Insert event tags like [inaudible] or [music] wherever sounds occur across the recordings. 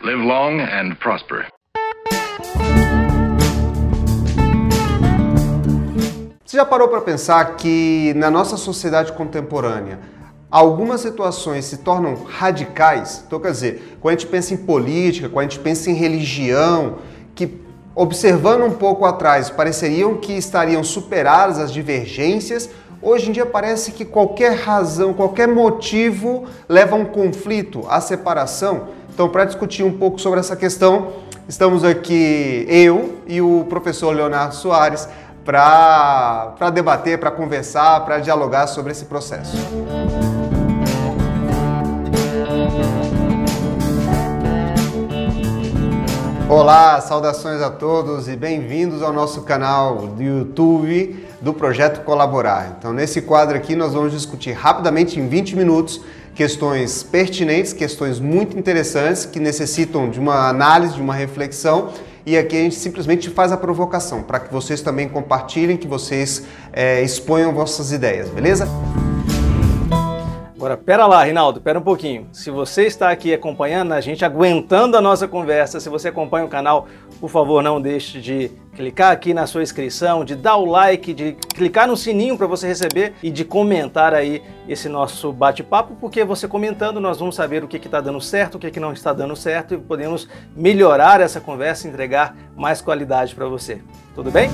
Live long and prosper. Você já parou para pensar que na nossa sociedade contemporânea algumas situações se tornam radicais? Então, quer dizer, quando a gente pensa em política, quando a gente pensa em religião, que observando um pouco atrás pareceriam que estariam superadas as divergências, hoje em dia parece que qualquer razão, qualquer motivo leva a um conflito, a separação. Então, para discutir um pouco sobre essa questão, estamos aqui eu e o professor Leonardo Soares para debater, para conversar, para dialogar sobre esse processo. Olá, saudações a todos e bem-vindos ao nosso canal do YouTube do Projeto Colaborar. Então, nesse quadro aqui, nós vamos discutir rapidamente, em 20 minutos, questões pertinentes, questões muito interessantes que necessitam de uma análise, de uma reflexão. E aqui a gente simplesmente faz a provocação para que vocês também compartilhem, que vocês é, exponham vossas ideias, beleza? Agora, pera lá, Rinaldo, pera um pouquinho. Se você está aqui acompanhando a gente, aguentando a nossa conversa, se você acompanha o canal, por favor, não deixe de clicar aqui na sua inscrição, de dar o like, de clicar no sininho para você receber e de comentar aí esse nosso bate-papo, porque você comentando nós vamos saber o que está dando certo, o que, que não está dando certo e podemos melhorar essa conversa e entregar mais qualidade para você. Tudo bem?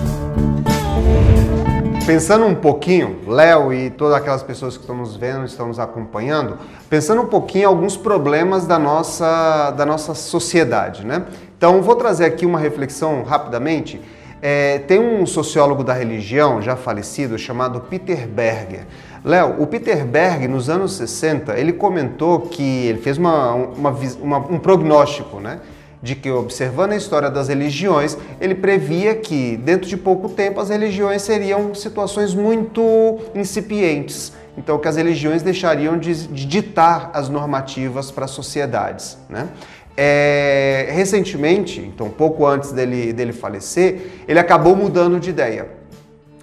Pensando um pouquinho, Léo e todas aquelas pessoas que estão nos vendo, estão nos acompanhando, pensando um pouquinho alguns problemas da nossa, da nossa sociedade, né? Então, vou trazer aqui uma reflexão rapidamente. É, tem um sociólogo da religião, já falecido, chamado Peter Berger. Léo, o Peter Berger, nos anos 60, ele comentou que ele fez uma, uma, uma, um prognóstico, né? De que, observando a história das religiões, ele previa que, dentro de pouco tempo, as religiões seriam situações muito incipientes. Então, que as religiões deixariam de, de ditar as normativas para as sociedades. Né? É, recentemente, então pouco antes dele, dele falecer, ele acabou mudando de ideia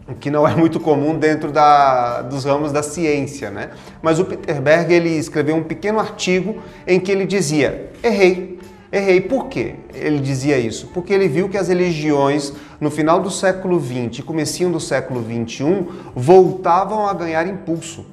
o que não é muito comum dentro da, dos ramos da ciência, né? Mas o Peter Berg ele escreveu um pequeno artigo em que ele dizia: errei, Errei. Por quê? Ele dizia isso? Porque ele viu que as religiões, no final do século XX e comecinho do século XXI, voltavam a ganhar impulso.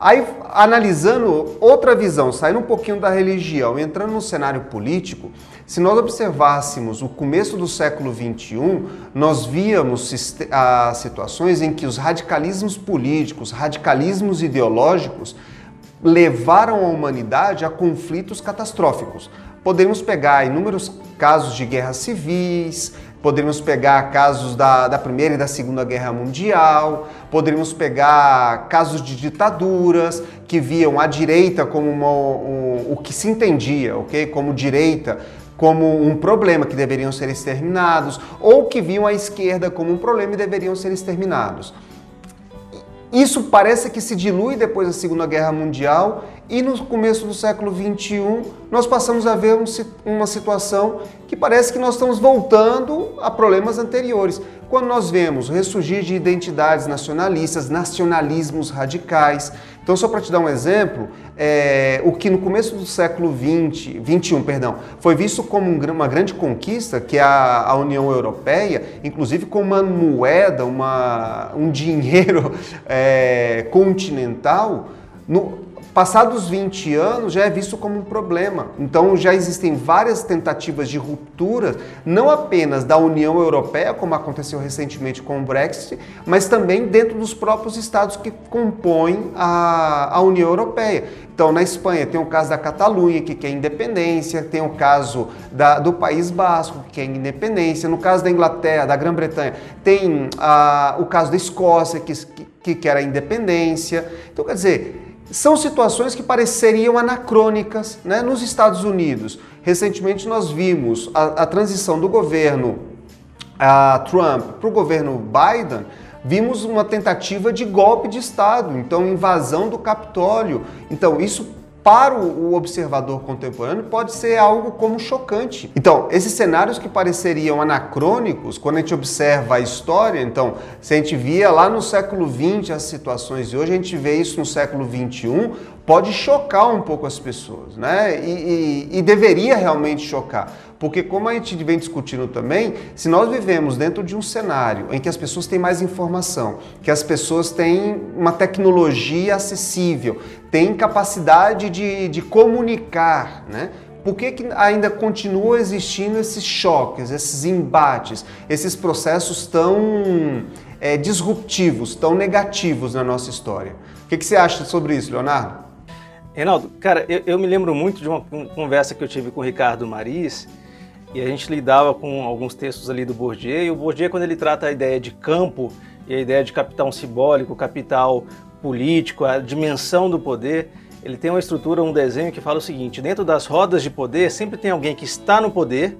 Aí, analisando outra visão, saindo um pouquinho da religião, entrando no cenário político, se nós observássemos o começo do século XXI, nós víamos as situações em que os radicalismos políticos, radicalismos ideológicos, levaram a humanidade a conflitos catastróficos. Podemos pegar inúmeros casos de guerras civis, poderíamos pegar casos da, da Primeira e da Segunda Guerra Mundial, poderíamos pegar casos de ditaduras que viam a direita como uma, um, o que se entendia, ok? Como direita, como um problema que deveriam ser exterminados, ou que viam a esquerda como um problema e deveriam ser exterminados. Isso parece que se dilui depois da Segunda Guerra Mundial e no começo do século XXI nós passamos a ver um, uma situação que parece que nós estamos voltando a problemas anteriores. Quando nós vemos o ressurgir de identidades nacionalistas, nacionalismos radicais. Então, só para te dar um exemplo, é, o que no começo do século XX, 21, perdão, foi visto como um, uma grande conquista, que é a, a, União Europeia, inclusive com uma moeda, uma, um dinheiro [laughs] é, continental, no, Passados 20 anos já é visto como um problema. Então já existem várias tentativas de ruptura, não apenas da União Europeia, como aconteceu recentemente com o Brexit, mas também dentro dos próprios estados que compõem a, a União Europeia. Então, na Espanha tem o caso da Catalunha, que quer independência, tem o caso da, do País Basco, que quer independência, no caso da Inglaterra, da Grã-Bretanha, tem a, o caso da Escócia, que, que, que quer a independência. Então, quer dizer, são situações que pareceriam anacrônicas né? nos Estados Unidos. Recentemente nós vimos a, a transição do governo Trump para o governo Biden, vimos uma tentativa de golpe de Estado, então invasão do Capitólio. Então isso para o observador contemporâneo pode ser algo como chocante. Então, esses cenários que pareceriam anacrônicos, quando a gente observa a história, então, se a gente via lá no século XX as situações de hoje, a gente vê isso no século XXI, pode chocar um pouco as pessoas, né? E, e, e, deveria realmente chocar. Porque, como a gente vem discutindo também, se nós vivemos dentro de um cenário em que as pessoas têm mais informação, que as pessoas têm uma tecnologia acessível, têm capacidade de, de comunicar, né? Por que, que ainda continua existindo esses choques, esses embates, esses processos tão é, disruptivos, tão negativos na nossa história? O que, que você acha sobre isso, Leonardo? Reinaldo, cara, eu, eu, me lembro muito de uma conversa que eu tive com o Ricardo Maris e a gente lidava com alguns textos ali do Bourdieu. E o Bourdieu, quando ele trata a ideia de campo e a ideia de capital simbólico, capital político, a dimensão do poder, ele tem uma estrutura, um desenho que fala o seguinte: dentro das rodas de poder sempre tem alguém que está no poder,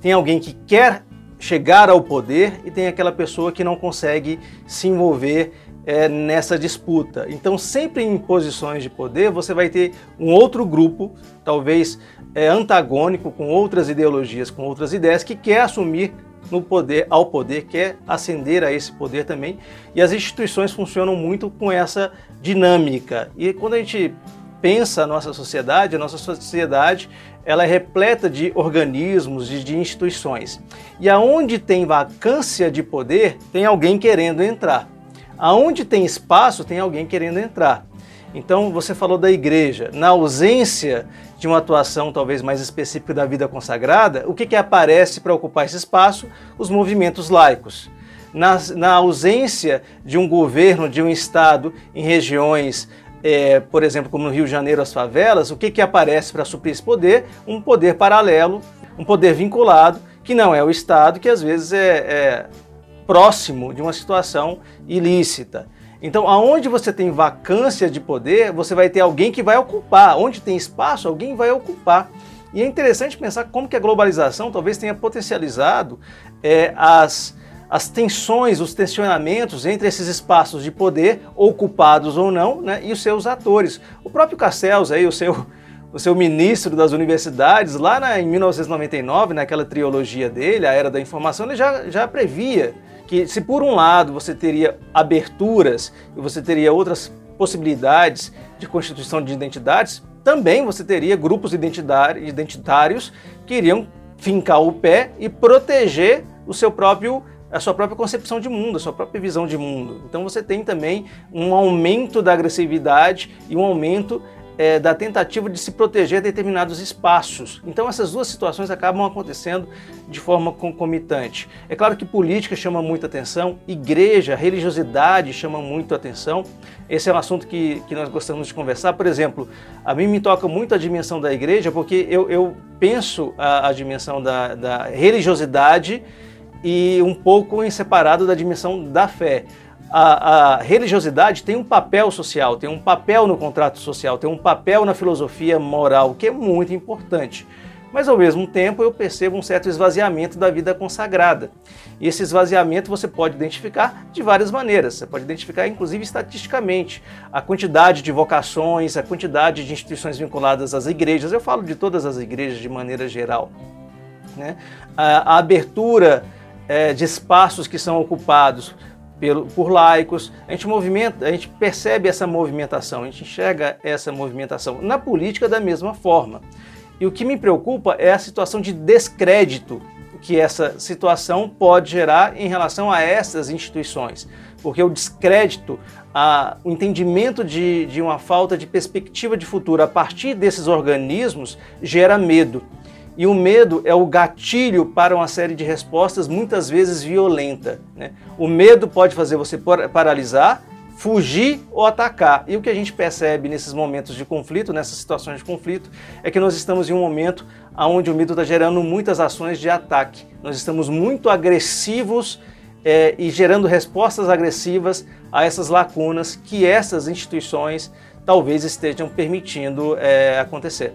tem alguém que quer chegar ao poder e tem aquela pessoa que não consegue se envolver é, nessa disputa. Então, sempre em posições de poder, você vai ter um outro grupo, talvez é, antagônico, com outras ideologias, com outras ideias, que quer assumir no poder, ao poder, quer ascender a esse poder também. E as instituições funcionam muito com essa dinâmica. E quando a gente pensa a nossa sociedade, a nossa sociedade ela é repleta de organismos, de, de instituições. E aonde tem vacância de poder, tem alguém querendo entrar. Aonde tem espaço, tem alguém querendo entrar. Então, você falou da igreja. Na ausência de uma atuação talvez mais específica da vida consagrada, o que, que aparece para ocupar esse espaço? Os movimentos laicos. Na, na, ausência de um governo, de um Estado em regiões, é, por exemplo, como no Rio de Janeiro, as favelas, o que, que aparece para suprir esse poder? Um poder paralelo, um poder vinculado, que não é o Estado, que às vezes é, é próximo de uma situação ilícita. Então, aonde você tem vacância de poder, você vai ter alguém que vai ocupar. Onde tem espaço, alguém vai ocupar. E é interessante pensar como que a globalização talvez tenha potencializado é, as, as tensões, os tensionamentos entre esses espaços de poder, ocupados ou não, né, e os seus atores. O próprio Castells, aí, o seu, [laughs] o seu ministro das universidades, lá na, em 1999, naquela trilogia dele, A Era da Informação, ele já, já previa que se por um lado você teria aberturas e você teria outras possibilidades de constituição de identidades, também você teria grupos identitários que iriam fincar o pé e proteger o seu próprio a sua própria concepção de mundo, a sua própria visão de mundo. Então você tem também um aumento da agressividade e um aumento é, da tentativa de se proteger determinados espaços. Então essas duas situações acabam acontecendo de forma concomitante. É claro que política chama muita atenção, igreja, religiosidade chama muito atenção. Esse é um assunto que, que nós gostamos de conversar. Por exemplo, a mim me toca muito a dimensão da igreja, porque eu, eu penso a, a dimensão da, da religiosidade e um pouco em separado da dimensão da fé a, a, religiosidade tem um papel social, tem um papel no contrato social, tem um papel na filosofia moral, que é muito importante. Mas ao mesmo tempo eu percebo um certo esvaziamento da vida consagrada. E esse esvaziamento você pode identificar de várias maneiras. Você pode identificar, inclusive, estatisticamente, a quantidade de vocações, a quantidade de instituições vinculadas às igrejas. Eu falo de todas as igrejas de maneira geral. Né? A, a abertura é, de espaços que são ocupados pelo, por laicos. A gente movimenta, a gente percebe essa movimentação, a gente enxerga essa movimentação na política da mesma forma. E o que me preocupa é a situação de descrédito que essa situação pode gerar em relação a essas instituições. Porque o descrédito, a, o entendimento de, de uma falta de perspectiva de futuro a partir desses organismos gera medo. E o medo é o gatilho para uma série de respostas, muitas vezes violenta. Né? O medo pode fazer você paralisar, fugir ou atacar. E o que a gente percebe nesses momentos de conflito, nessas situações de conflito, é que nós estamos em um momento onde o medo está gerando muitas ações de ataque. Nós estamos muito agressivos é, e gerando respostas agressivas a essas lacunas que essas instituições talvez estejam permitindo é, acontecer.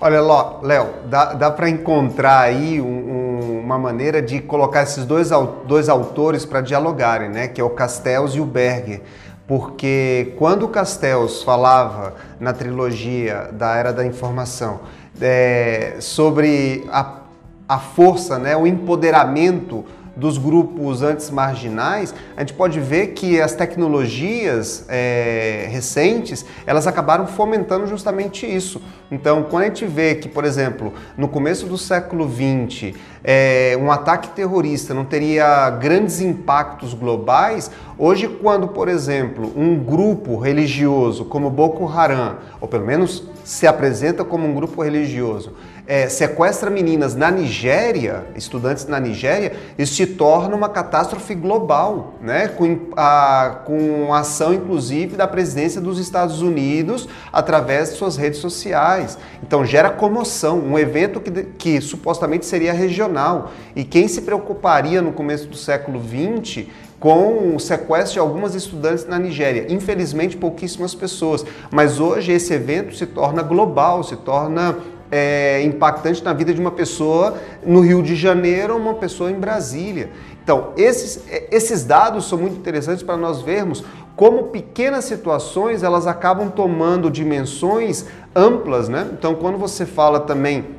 Olha, Léo, dá, dá para encontrar aí um, um, uma maneira de colocar esses dois, dois autores para dialogarem, né? Que é o Castells e o Berger. Porque quando o Castells falava na trilogia da Era da Informação é, sobre a, a força, né, o empoderamento dos grupos antes marginais, a gente pode ver que as tecnologias é, recentes elas acabaram fomentando justamente isso. Então, quando a gente vê que, por exemplo, no começo do século XX, é, um ataque terrorista não teria grandes impactos globais, hoje, quando, por exemplo, um grupo religioso como Boko Haram, ou pelo menos se apresenta como um grupo religioso, é, sequestra meninas na Nigéria, estudantes na Nigéria, isso se torna uma catástrofe global, né? com, a, com ação, inclusive, da presidência dos Estados Unidos através de suas redes sociais. Então, gera comoção, um evento que, que supostamente seria regional. E quem se preocuparia no começo do século XX com o sequestro de algumas estudantes na Nigéria. Infelizmente, pouquíssimas pessoas. Mas hoje esse evento se torna global, se torna é, impactante na vida de uma pessoa no Rio de Janeiro ou uma pessoa em Brasília. Então, esses, é, esses dados são muito interessantes para nós vermos como pequenas situações elas acabam tomando dimensões amplas, né? Então, quando você fala também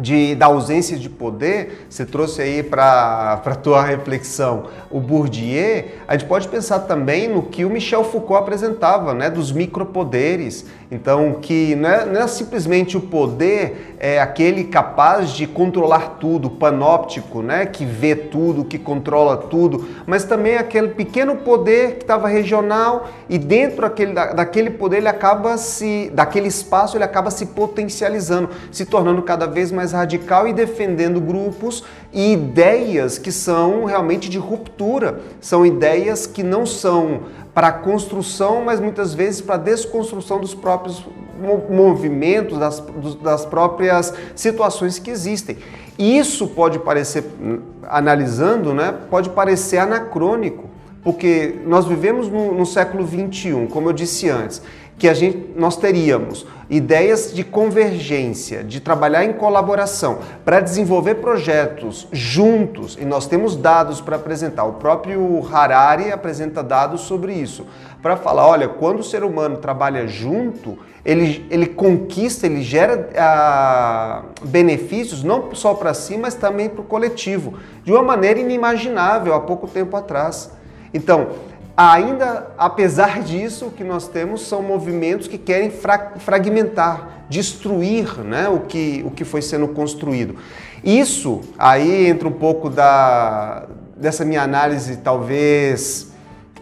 de, da ausência de poder, você trouxe aí para [laughs] a tua reflexão o Bourdieu, a gente pode pensar também no que o Michel Foucault apresentava, né, dos micropoderes. Então, que não é, não é simplesmente o poder, é aquele capaz de controlar tudo, panóptico, né, que vê tudo, que controla tudo, mas também aquele pequeno poder que estava regional e dentro daquele, daquele poder ele acaba se, daquele espaço ele acaba se potencializando, se tornando cada vez mais mais radical e defendendo grupos e ideias que são realmente de ruptura. São ideias que não são para construção, mas muitas vezes para desconstrução dos próprios movimentos, das, das próprias situações que existem. Isso pode parecer, analisando, né, pode parecer anacrônico, porque nós vivemos no, no século 21, como eu disse antes, que a gente, nós teríamos ideias de convergência, de trabalhar em colaboração, para desenvolver projetos juntos, e nós temos dados para apresentar. O próprio Harari apresenta dados sobre isso, para falar, olha, quando o ser humano trabalha junto, ele, ele conquista, ele gera ah, benefícios não só para si, mas também para o coletivo, de uma maneira inimaginável há pouco tempo atrás. Então, ainda apesar disso, o que nós temos são movimentos que querem fra fragmentar, destruir né, o, que, o que foi sendo construído. Isso aí entra um pouco da, dessa minha análise, talvez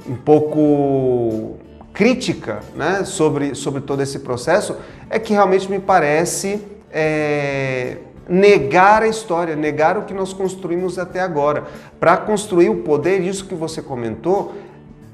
um pouco crítica né, sobre, sobre todo esse processo, é que realmente me parece é, negar a história, negar o que nós construímos até agora. Para construir o poder, isso que você comentou,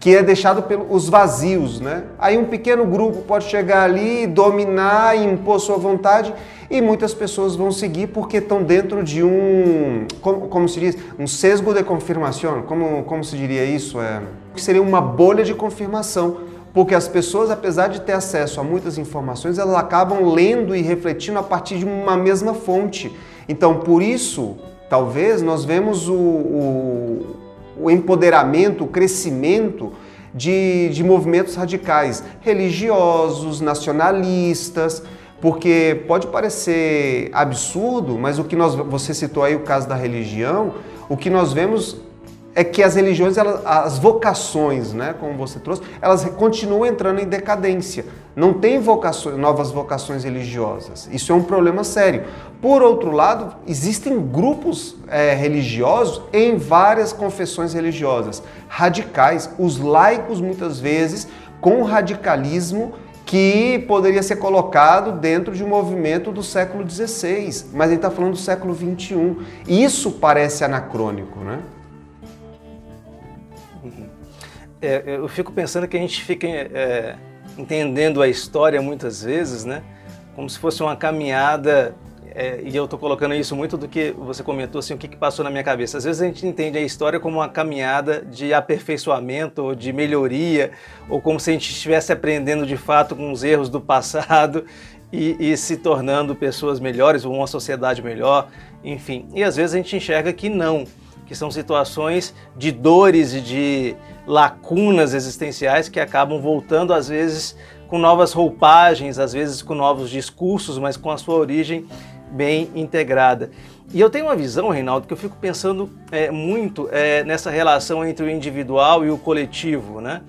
que é deixado pelos vazios, né? Aí um pequeno grupo pode chegar ali, dominar, impor sua vontade e muitas pessoas vão seguir porque estão dentro de um, como, como se diz, um sesgo de confirmação, como, como se diria isso? É, que seria uma bolha de confirmação, porque as pessoas, apesar de ter acesso a muitas informações, elas acabam lendo e refletindo a partir de uma mesma fonte. Então, por isso, talvez nós vemos o, o o empoderamento, o crescimento de, de movimentos radicais, religiosos, nacionalistas, porque pode parecer absurdo, mas o que nós, você citou aí o caso da religião, o que nós vemos é que as religiões, elas, as vocações, né, como você trouxe, elas continuam entrando em decadência. Não tem vocações, novas vocações religiosas. Isso é um problema sério. Por outro lado, existem grupos é, religiosos em várias confissões religiosas, radicais. Os laicos, muitas vezes, com radicalismo que poderia ser colocado dentro de um movimento do século XVI, mas ele está falando do século XXI. Isso parece anacrônico, né? É, eu fico pensando que a gente fica é, entendendo a história muitas vezes, né? Como se fosse uma caminhada, é, e eu estou colocando isso muito do que você comentou, assim, o que, que, passou na minha cabeça. Às vezes a gente entende a história como uma caminhada de aperfeiçoamento, ou de melhoria, ou como se a gente estivesse aprendendo de fato com os erros do passado [laughs] e, e se tornando pessoas melhores, ou uma sociedade melhor, enfim. E às vezes a gente enxerga que não que são situações de dores e de lacunas existenciais que acabam voltando às vezes com novas roupagens, às vezes com novos discursos, mas com a sua origem bem integrada. E eu tenho uma visão, Reinaldo, que eu fico pensando é, muito é, nessa relação entre o individual e o coletivo. Né?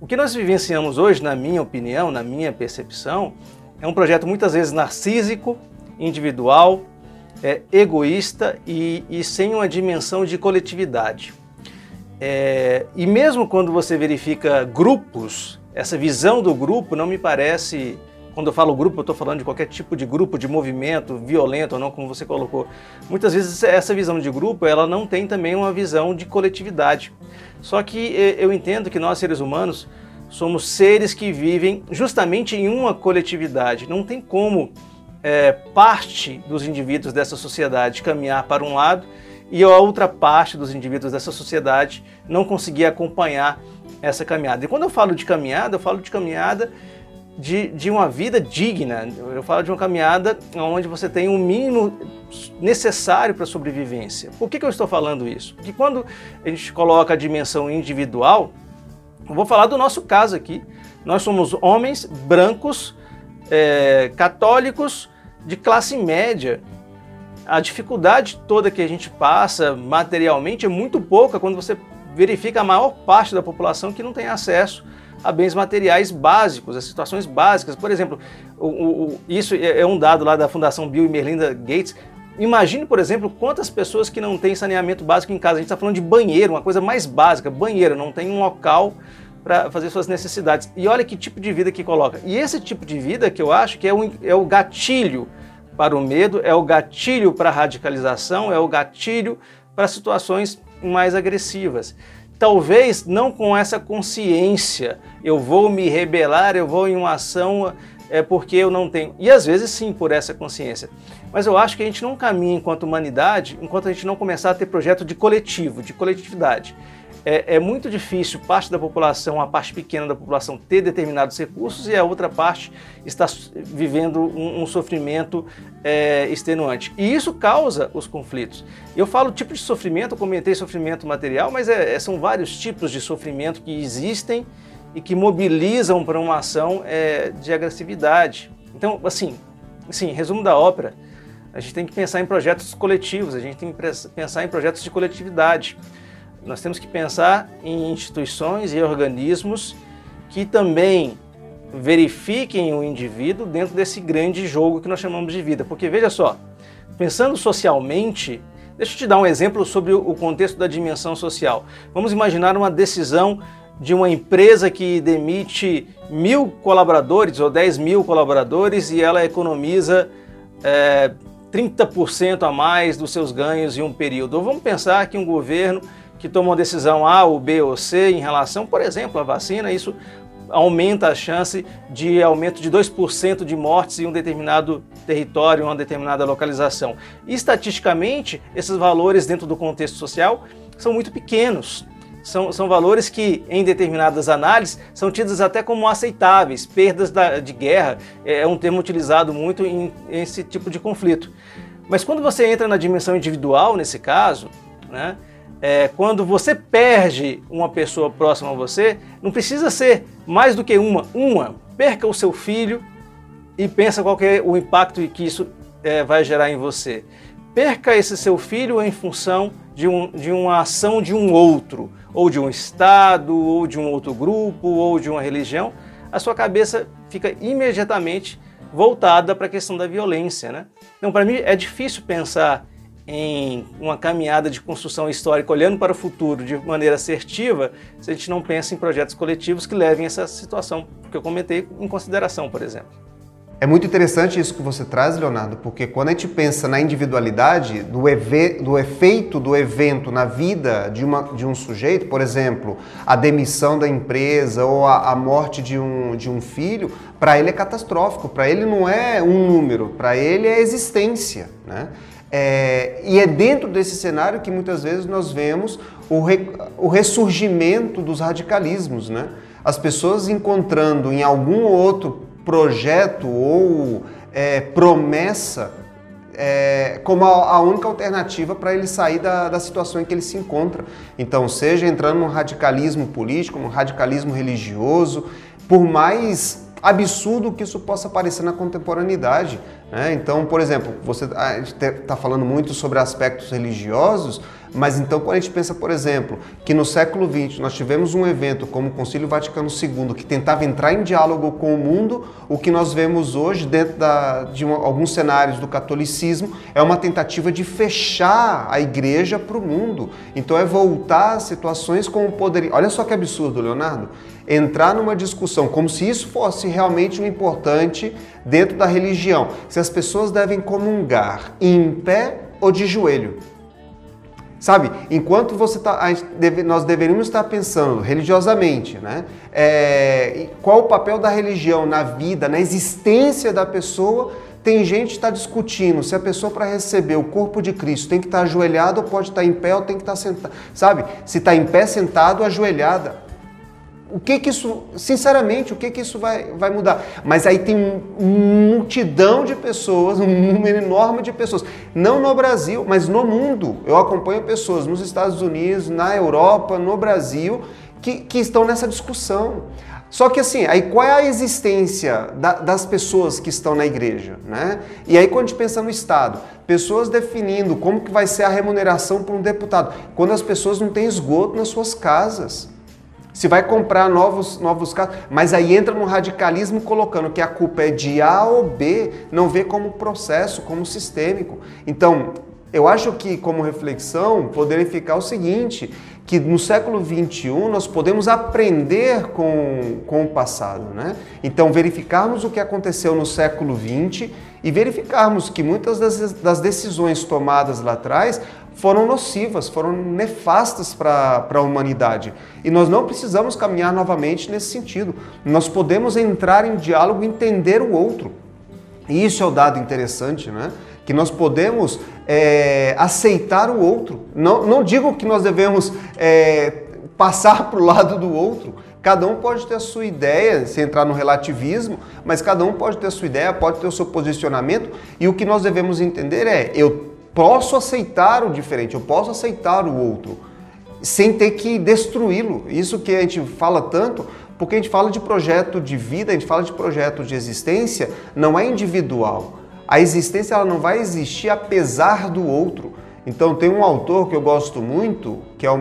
O que nós vivenciamos hoje, na minha opinião, na minha percepção, é um projeto muitas vezes narcísico, individual, é, egoísta e, e, sem uma dimensão de coletividade. É, e mesmo quando você verifica grupos, essa visão do grupo não me parece quando eu falo grupo, eu estou falando de qualquer tipo de grupo, de movimento, violento ou não, como você colocou. Muitas vezes essa visão de grupo, ela não tem também uma visão de coletividade. Só que eh, eu entendo que nós, seres humanos, somos seres que vivem justamente em uma coletividade. Não tem como é, parte dos indivíduos dessa sociedade caminhar para um lado e a outra parte dos indivíduos dessa sociedade não conseguir acompanhar essa caminhada. E quando eu falo de caminhada, eu falo de caminhada de, de uma vida digna. Eu falo de uma caminhada onde você tem o um mínimo necessário para a sobrevivência. Por que, que eu estou falando isso? Porque quando a gente coloca a dimensão individual, eu vou falar do nosso caso aqui. Nós somos homens brancos, é, católicos, de classe média. A dificuldade toda que a gente passa materialmente é muito pouca quando você verifica a maior parte da população que não tem acesso a bens materiais básicos, a situações básicas. Por exemplo, o, o, isso é, é um dado lá da Fundação Bill e Melinda Gates. Imagine, por exemplo, quantas pessoas que não têm saneamento básico em casa. A gente está falando de banheiro, uma coisa mais básica, banheiro, não tem um local para fazer suas necessidades. E olha que tipo de vida que coloca. E esse tipo de vida que eu acho que é, um, é o gatilho para o medo, é o gatilho para a radicalização, é o gatilho para situações mais agressivas talvez não com essa consciência, eu vou me rebelar, eu vou em uma ação é porque eu não tenho. E às vezes sim, por essa consciência. Mas eu acho que a gente não caminha enquanto humanidade enquanto a gente não começar a ter projeto de coletivo, de coletividade é, é, muito difícil parte da população, a parte pequena da população, ter determinados recursos e a outra parte está vivendo um, um sofrimento é, extenuante. E isso causa os conflitos. Eu falo tipo de sofrimento, comentei sofrimento material, mas é, é são vários tipos de sofrimento que existem e que mobilizam para uma ação é, de agressividade. Então, assim, assim, resumo da ópera, a gente tem que pensar em projetos coletivos, a gente tem que pensar em projetos de coletividade. Nós temos que pensar em instituições e organismos que também verifiquem o indivíduo dentro desse grande jogo que nós chamamos de vida. Porque veja só, pensando socialmente, deixa eu te dar um exemplo sobre o contexto da dimensão social. Vamos imaginar uma decisão de uma empresa que demite mil colaboradores ou 10 mil colaboradores e ela economiza é, 30% a mais dos seus ganhos em um período. Ou vamos pensar que um governo que tomam decisão A ou B ou C em relação, por exemplo, à vacina, isso aumenta a chance de aumento de 2% de mortes em um determinado território, em uma determinada localização. E, estatisticamente, esses valores dentro do contexto social são muito pequenos. São, são valores que, em determinadas análises, são tidos até como aceitáveis. Perdas da, de guerra é, é um termo utilizado muito em, em esse tipo de conflito. Mas quando você entra na dimensão individual, nesse caso, né, é, quando você perde uma pessoa próxima a você, não precisa ser mais do que uma. Uma, perca o seu filho e pensa qual é o impacto que isso é, vai gerar em você. Perca esse seu filho em função de, um, de uma ação de um outro, ou de um Estado, ou de um outro grupo, ou de uma religião, a sua cabeça fica imediatamente voltada para a questão da violência. Né? Então, para mim, é difícil pensar em uma caminhada de construção histórica olhando para o futuro de maneira assertiva se a gente não pensa em projetos coletivos que levem essa situação que eu comentei em consideração, por exemplo. É muito interessante isso que você traz, Leonardo, porque quando a gente pensa na individualidade, do, do efeito do evento na vida de, uma, de um sujeito, por exemplo, a demissão da empresa ou a, a morte de um, de um filho, para ele é catastrófico, para ele não é um número, para ele é existência. Né? É, e é dentro desse cenário que muitas vezes nós vemos o, re, o ressurgimento dos radicalismos, né? As pessoas encontrando em algum outro projeto ou é, promessa é, como a, a, única alternativa para ele sair da, da situação em que ele se encontra. Então, seja entrando no radicalismo político, no radicalismo religioso, por mais absurdo que isso possa parecer na contemporaneidade. Né? Então, por exemplo, você está falando muito sobre aspectos religiosos, mas então quando a gente pensa, por exemplo, que no século XX nós tivemos um evento como o Concílio Vaticano II que tentava entrar em diálogo com o mundo, o que nós vemos hoje dentro da, de uma, alguns cenários do catolicismo é uma tentativa de fechar a igreja para o mundo. Então é voltar a situações como poderia. Olha só que absurdo, Leonardo entrar numa discussão como se isso fosse realmente o um importante dentro da religião. Se as pessoas devem comungar em pé ou de joelho. Sabe, enquanto você tá, deve, nós deveríamos estar pensando religiosamente, né? É, qual o papel da religião na vida, na existência da pessoa, tem gente que está discutindo se a pessoa para receber o corpo de Cristo tem que estar ajoelhada ou pode estar em pé ou tem que estar sentada. Sabe, se está em pé, sentado, ajoelhada o que que isso, sinceramente, o que que isso vai, vai mudar? Mas aí tem uma multidão de pessoas, [laughs] um número enorme de pessoas, não no Brasil, mas no mundo. Eu acompanho pessoas nos Estados Unidos, na Europa, no Brasil, que, que estão nessa discussão. Só que assim, aí qual é a existência da, das pessoas que estão na igreja, né? E aí quando a gente pensa no Estado, pessoas definindo como que vai ser a remuneração para um deputado, quando as pessoas não têm esgoto nas suas casas se vai comprar novos, novos carros, mas aí entra no radicalismo colocando que a culpa é de A ou B, não vê como processo, como sistêmico. Então, eu acho que como reflexão poderia ficar o seguinte, que no século XXI nós podemos aprender com, com o passado, né? Então verificarmos o que aconteceu no século XX e verificarmos que muitas das, das decisões tomadas lá atrás foram nocivas, foram nefastas para a humanidade. E nós não precisamos caminhar novamente nesse sentido. Nós podemos entrar em diálogo e entender o outro. E isso é o dado interessante, né? Que nós podemos é, aceitar o outro. Não, não digo que nós devemos é, passar para o lado do outro. Cada um pode ter a sua ideia, se entrar no relativismo, mas cada um pode ter a sua ideia, pode ter o seu posicionamento. E o que nós devemos entender é: eu posso aceitar o diferente, eu posso aceitar o outro, sem ter que destruí-lo. Isso que a gente fala tanto, porque a gente fala de projeto de vida, a gente fala de projeto de existência, não é individual. A existência ela não vai existir apesar do outro. Então tem um autor que eu gosto muito, que é o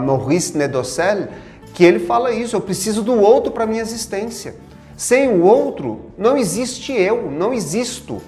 Maurice Nedocel, que ele fala isso, eu preciso do outro para minha existência. Sem o outro, não existe eu, não existo.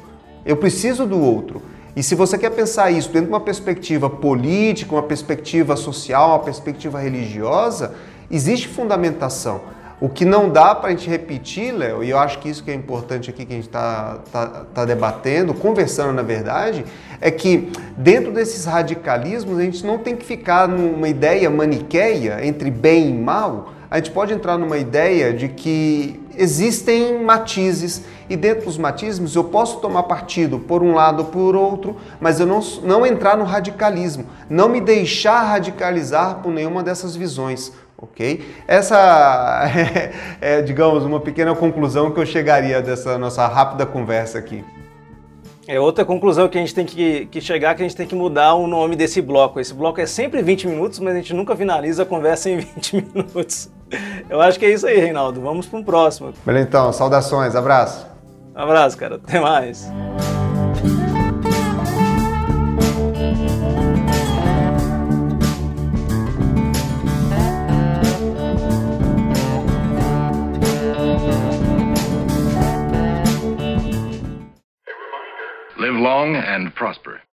Eu preciso do outro. E se você quer pensar isso dentro de uma perspectiva política, uma perspectiva social, uma perspectiva religiosa, existe fundamentação. O que não dá para a gente repetir, Léo, e eu acho que isso que é importante aqui que a gente está tá, tá debatendo, conversando na verdade, é que dentro desses radicalismos a gente não tem que ficar numa ideia maniqueia entre bem e mal, a gente pode entrar numa ideia de que existem matizes e dentro dos matizes eu posso tomar partido por um lado ou por outro, mas eu não, não entrar no radicalismo, não me deixar radicalizar por nenhuma dessas visões. Ok? Essa é, [laughs] é, digamos, uma pequena conclusão que eu chegaria dessa nossa rápida conversa aqui. É outra conclusão que a gente tem que, que chegar, que a gente tem que mudar o nome desse bloco. Esse bloco é sempre 20 minutos, mas a gente nunca finaliza a conversa em 20 [laughs] minutos. Eu acho que é isso aí, Reinaldo. Vamos para um próximo. Beleza, então. Saudações. Abraço. abraço, cara. Até mais. long and prosper.